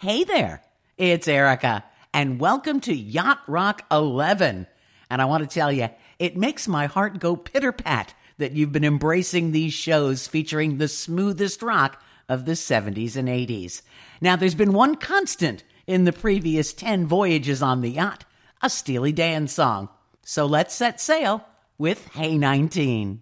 Hey there, it's Erica, and welcome to Yacht Rock 11. And I want to tell you, it makes my heart go pitter pat that you've been embracing these shows featuring the smoothest rock of the 70s and 80s. Now, there's been one constant in the previous 10 voyages on the yacht a Steely Dan song. So let's set sail with Hey 19.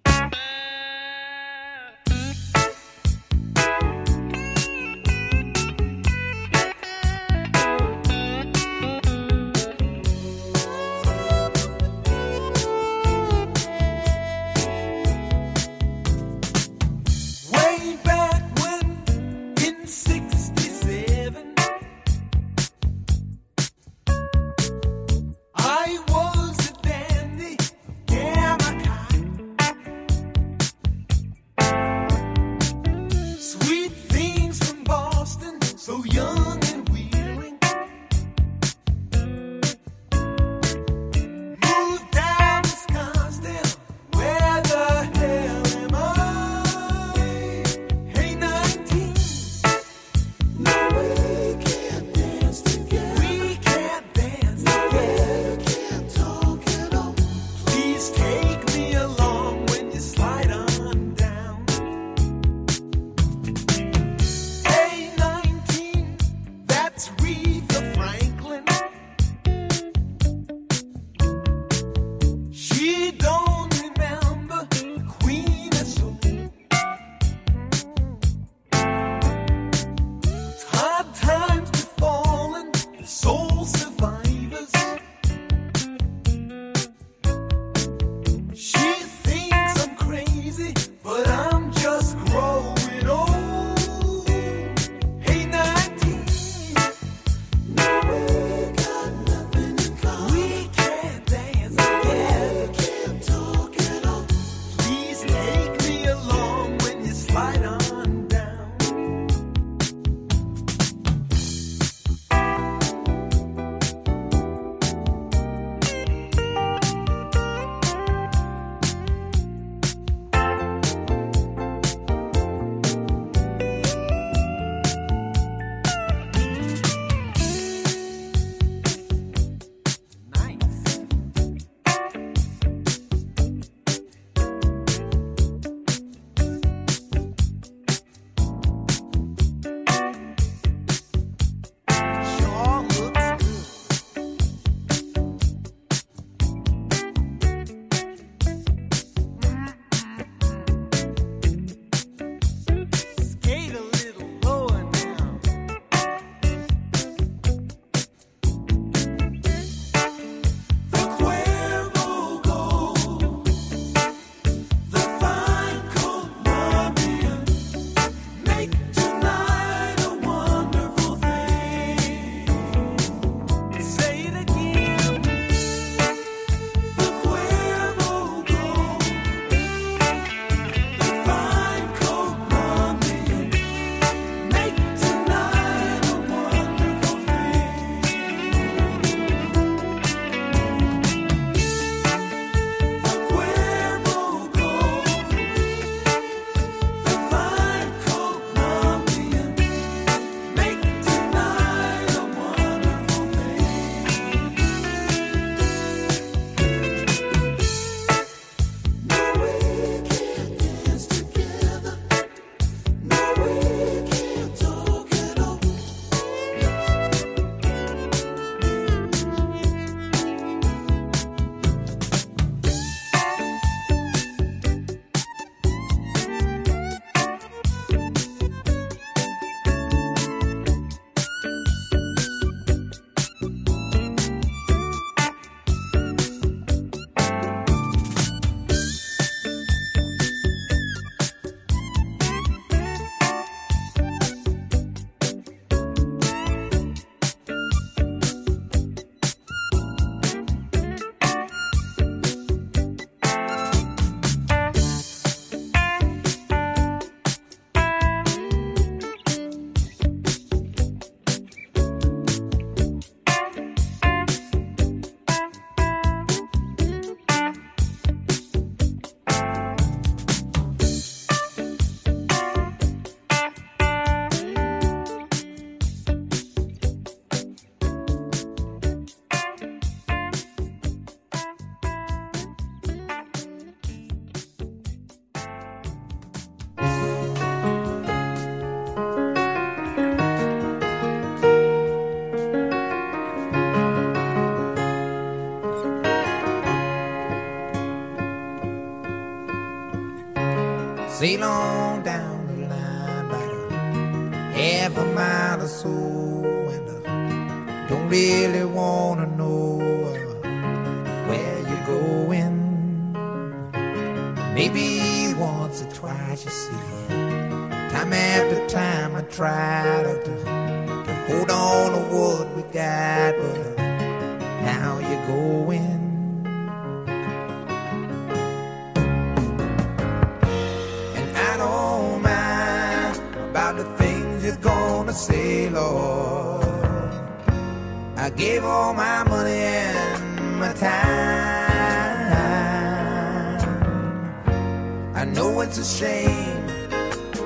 it's a shame.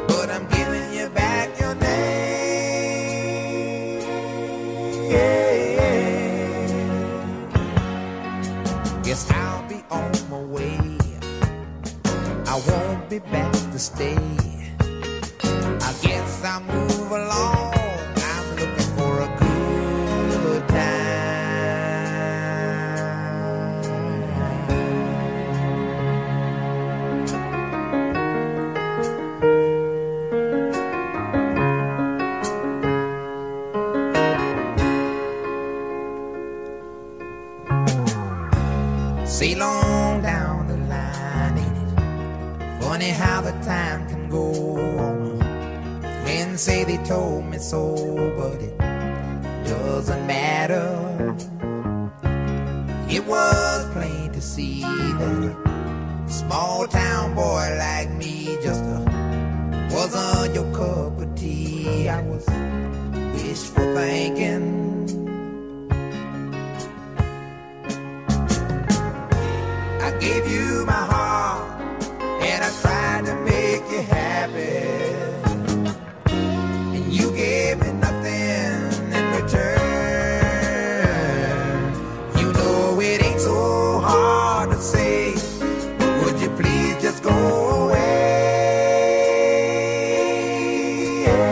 But I'm giving you back your name. Yeah. Guess I'll be on my way. I won't be back to stay. I guess I'm moving. and say they told me so, but it doesn't matter. It was plain to see that a small town boy like me just uh, wasn't your cup of tea. I was wishful thinking. yeah.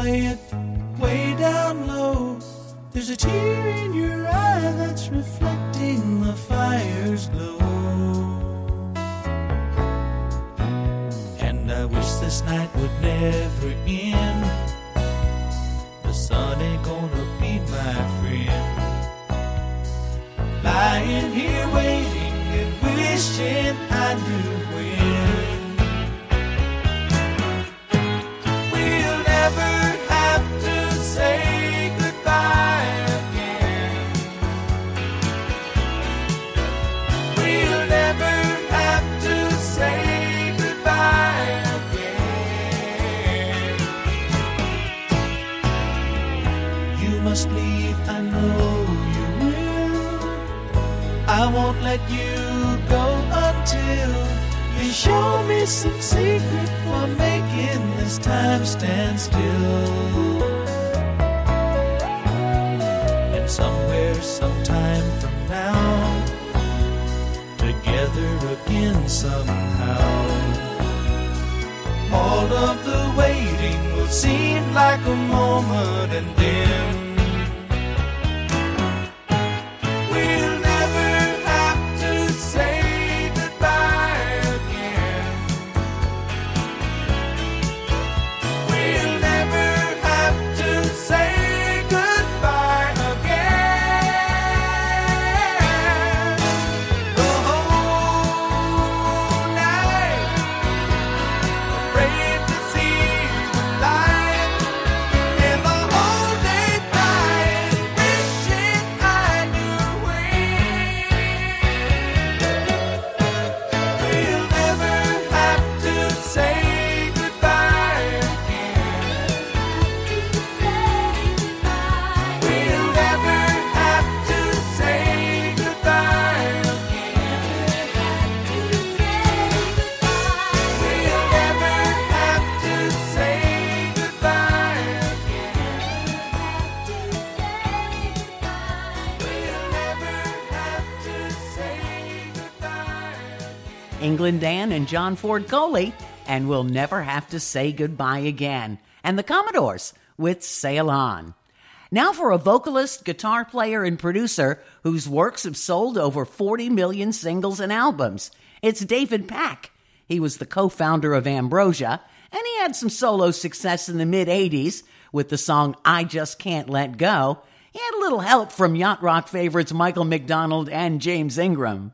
playing way down low. There's a tear in your eye that's reflecting the fire's glow. And I wish this night would never end. The sun ain't gonna be my friend. Lying here waiting and wishing I knew when. Let you go until you show me some secret for making this time stand still. And somewhere, sometime from now, together again somehow. All of the waiting will seem like a moment and then Dan and John Ford Coley, and we'll never have to say goodbye again. And the Commodores with Sail On. Now for a vocalist, guitar player, and producer whose works have sold over 40 million singles and albums. It's David Pack. He was the co founder of Ambrosia, and he had some solo success in the mid 80s with the song I Just Can't Let Go. He had a little help from yacht rock favorites Michael McDonald and James Ingram.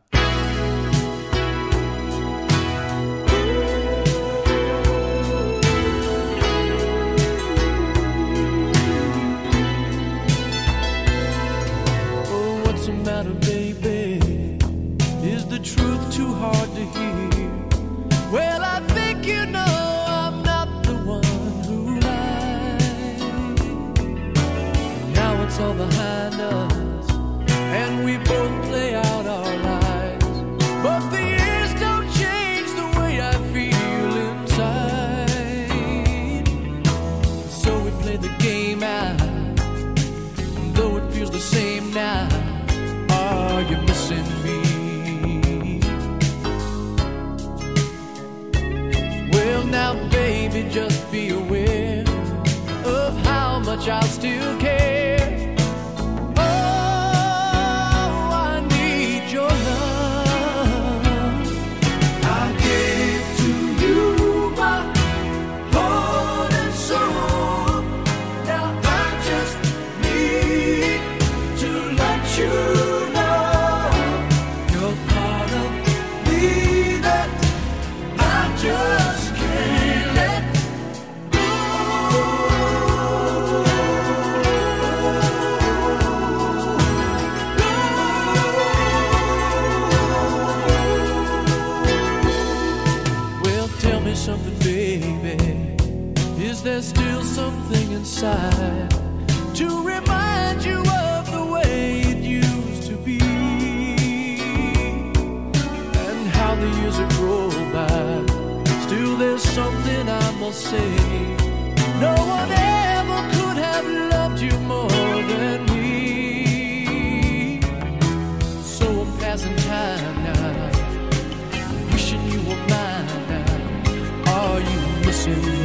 What's the matter, baby? Is the truth too hard to hear? Well, I think you know be aware of how much I still care. Inside to remind you of the way it used to be? And how the years have rolled by. Still, there's something I must say. No one ever could have loved you more than me. So I'm passing time now wishing you were mine now. Are you missing me?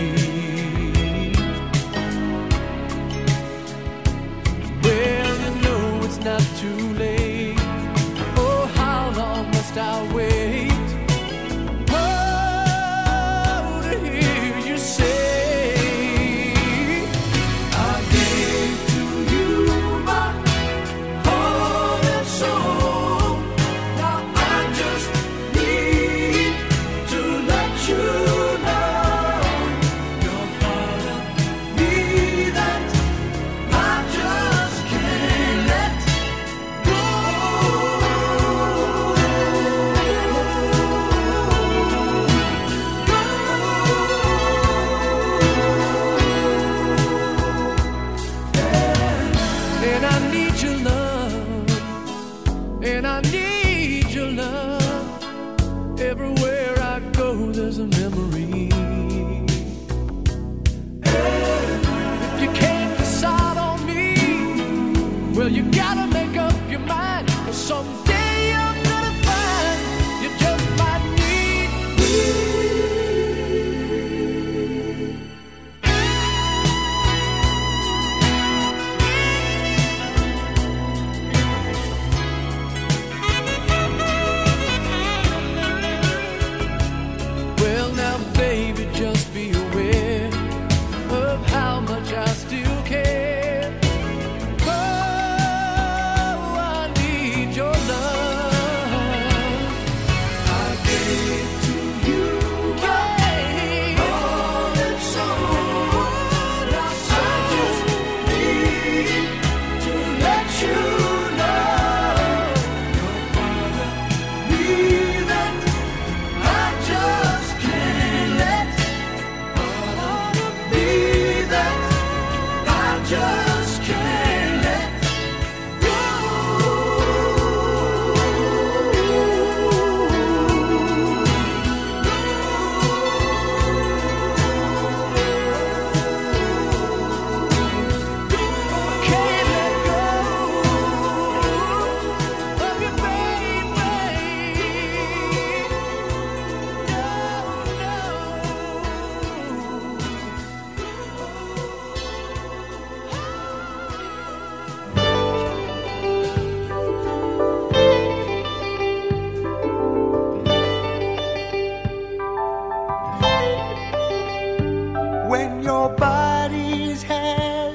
when your body's head.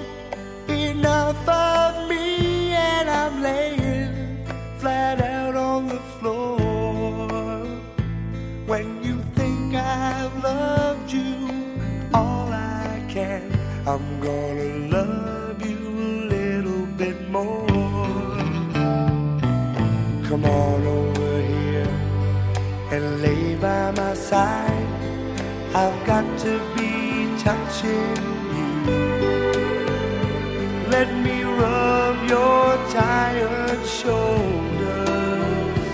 tired shoulders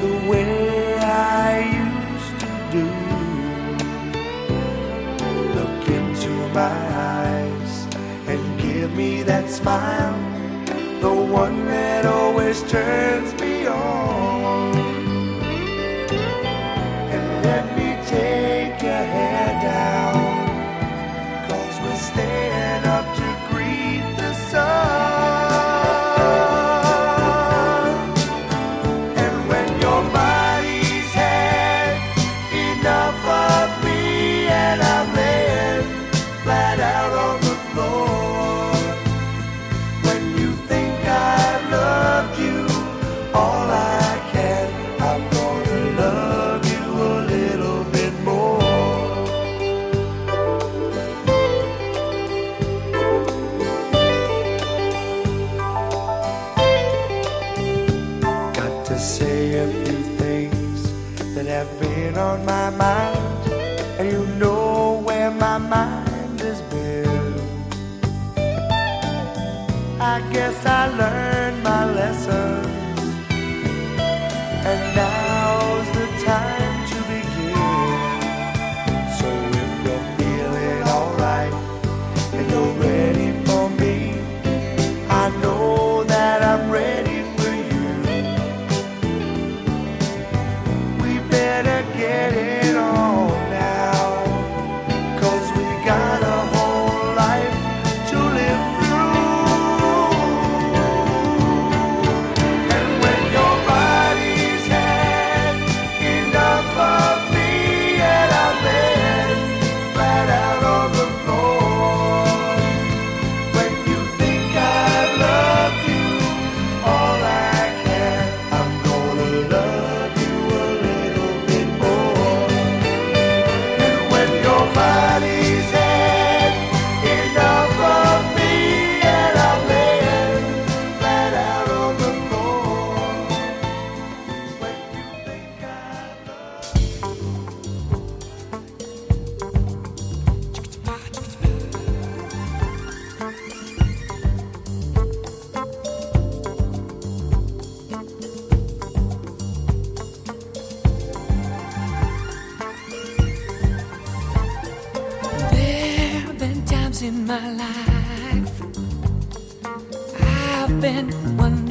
the way I used to do. Look into my eyes and give me that smile, the one that always turns me on. to say a few things that have been on my mind. my life. I've been one.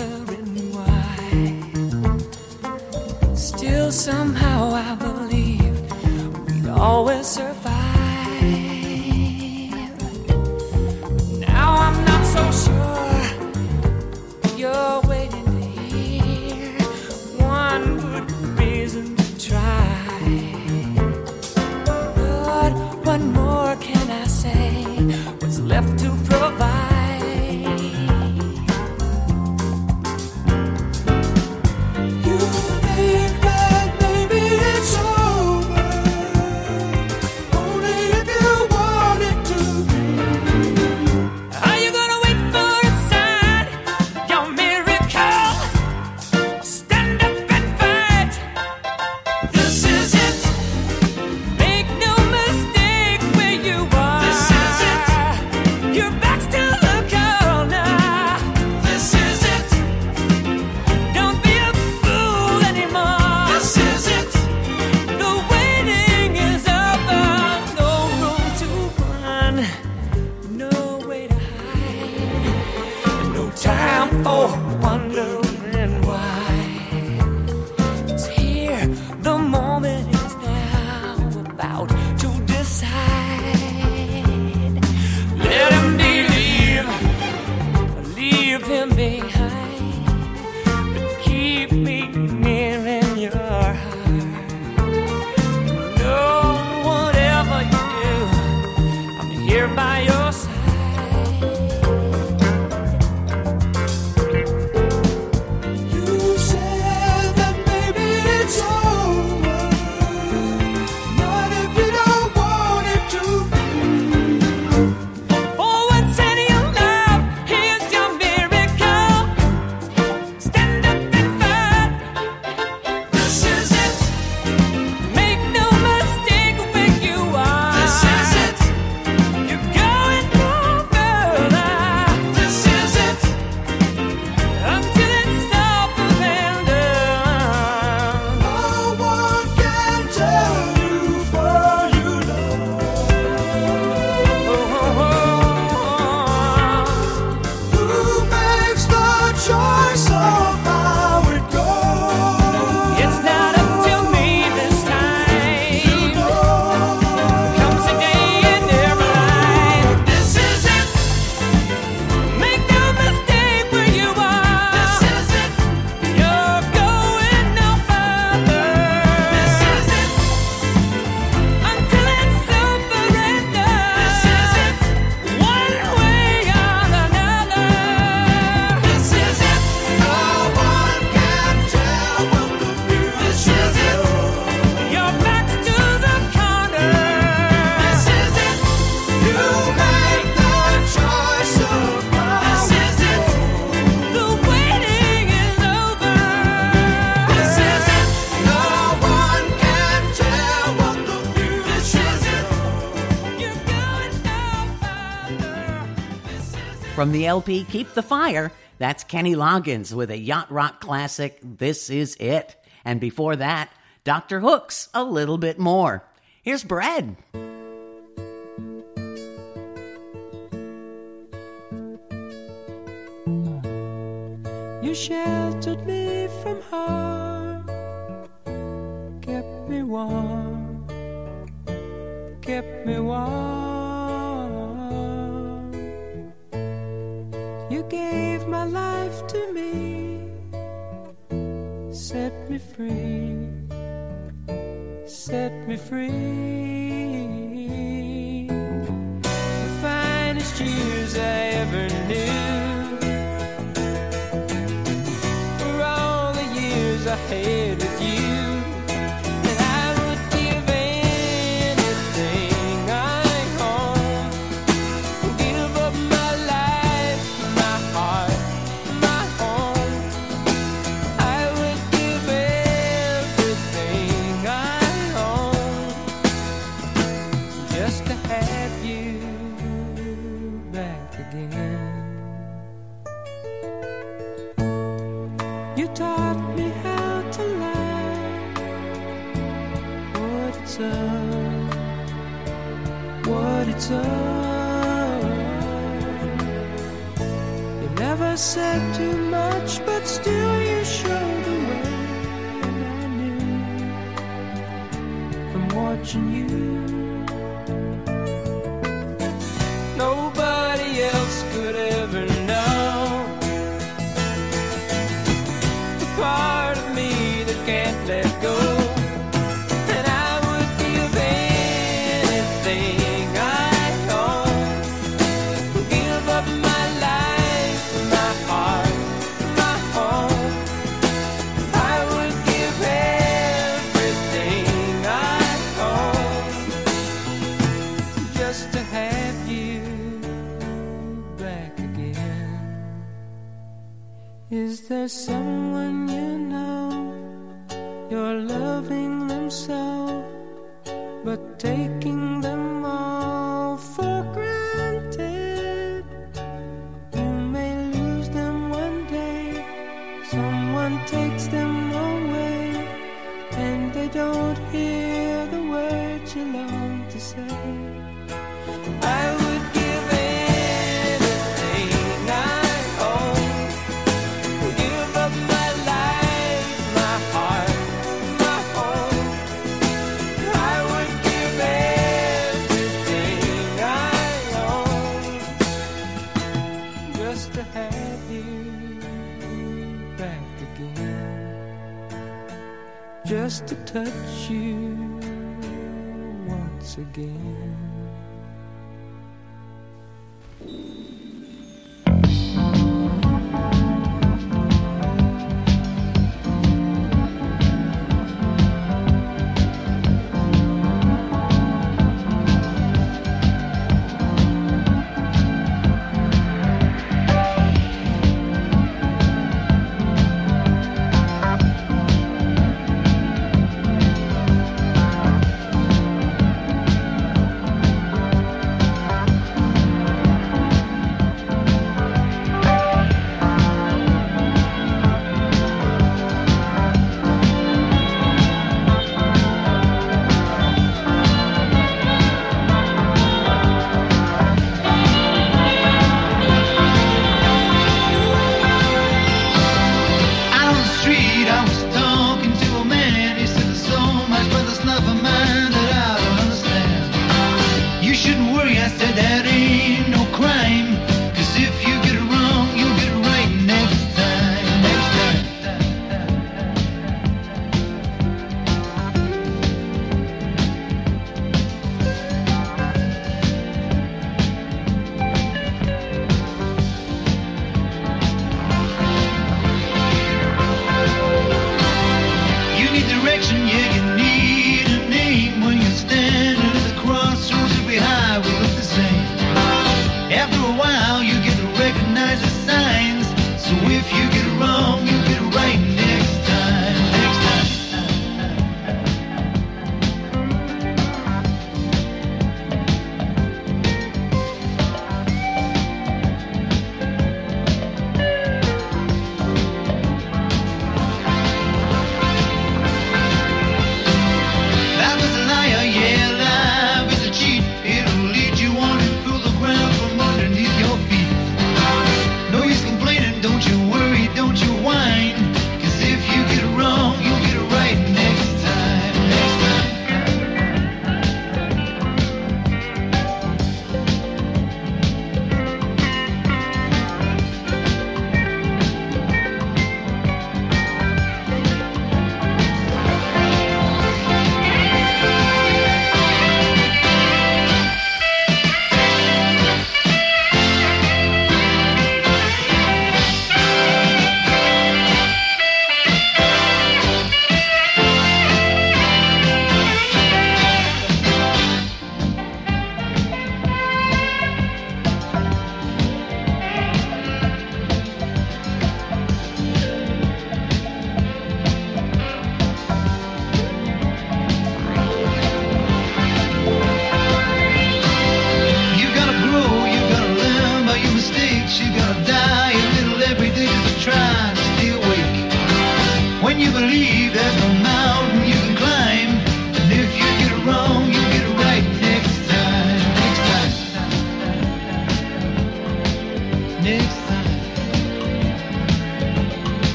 LP Keep the Fire, that's Kenny Loggins with a yacht rock classic, This Is It. And before that, Dr. Hooks, A Little Bit More. Here's Bread. You sheltered me from harm, kept me warm, kept me warm. set me free, set me free. The finest years I ever knew were all the years I had. there's some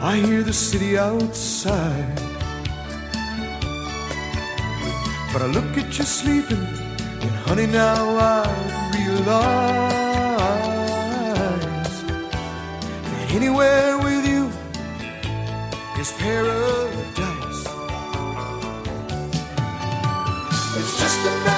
I hear the city outside. But I look at you sleeping, and honey, now I realize that anywhere with you is paradise. It's just a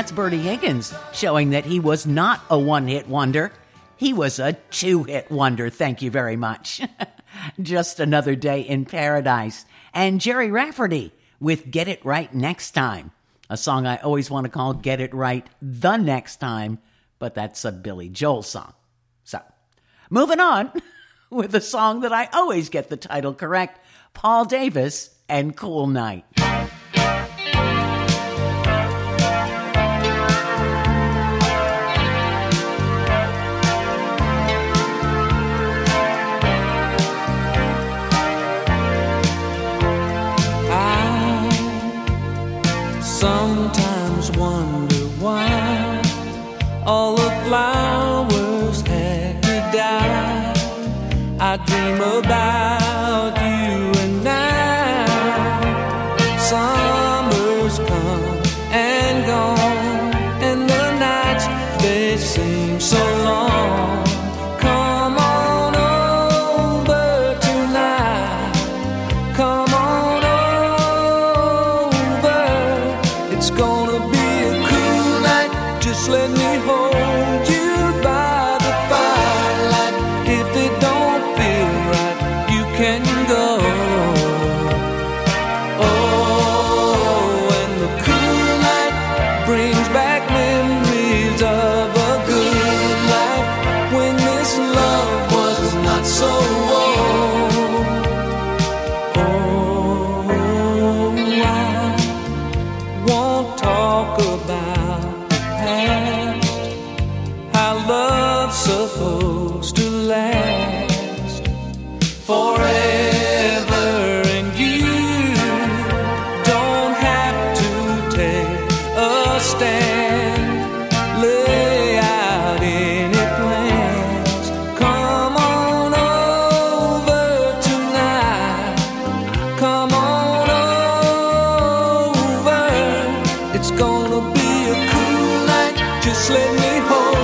That's Bertie Higgins showing that he was not a one hit wonder. He was a two hit wonder. Thank you very much. Just another day in paradise. And Gerry Rafferty with Get It Right Next Time, a song I always want to call Get It Right the Next Time, but that's a Billy Joel song. So, moving on with a song that I always get the title correct Paul Davis and Cool Night. dream about. gonna be a cool night. Just let me hold.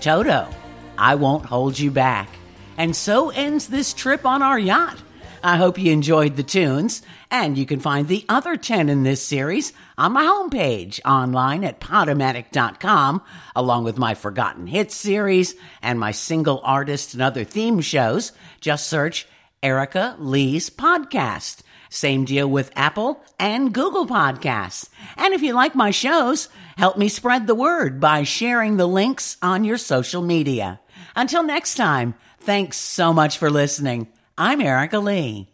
Toto, I won't hold you back. And so ends this trip on our yacht. I hope you enjoyed the tunes, and you can find the other 10 in this series on my homepage online at podomatic.com, along with my Forgotten Hits series and my single artist and other theme shows. Just search Erica Lee's Podcast. Same deal with Apple and Google Podcasts. And if you like my shows, help me spread the word by sharing the links on your social media. Until next time, thanks so much for listening. I'm Erica Lee.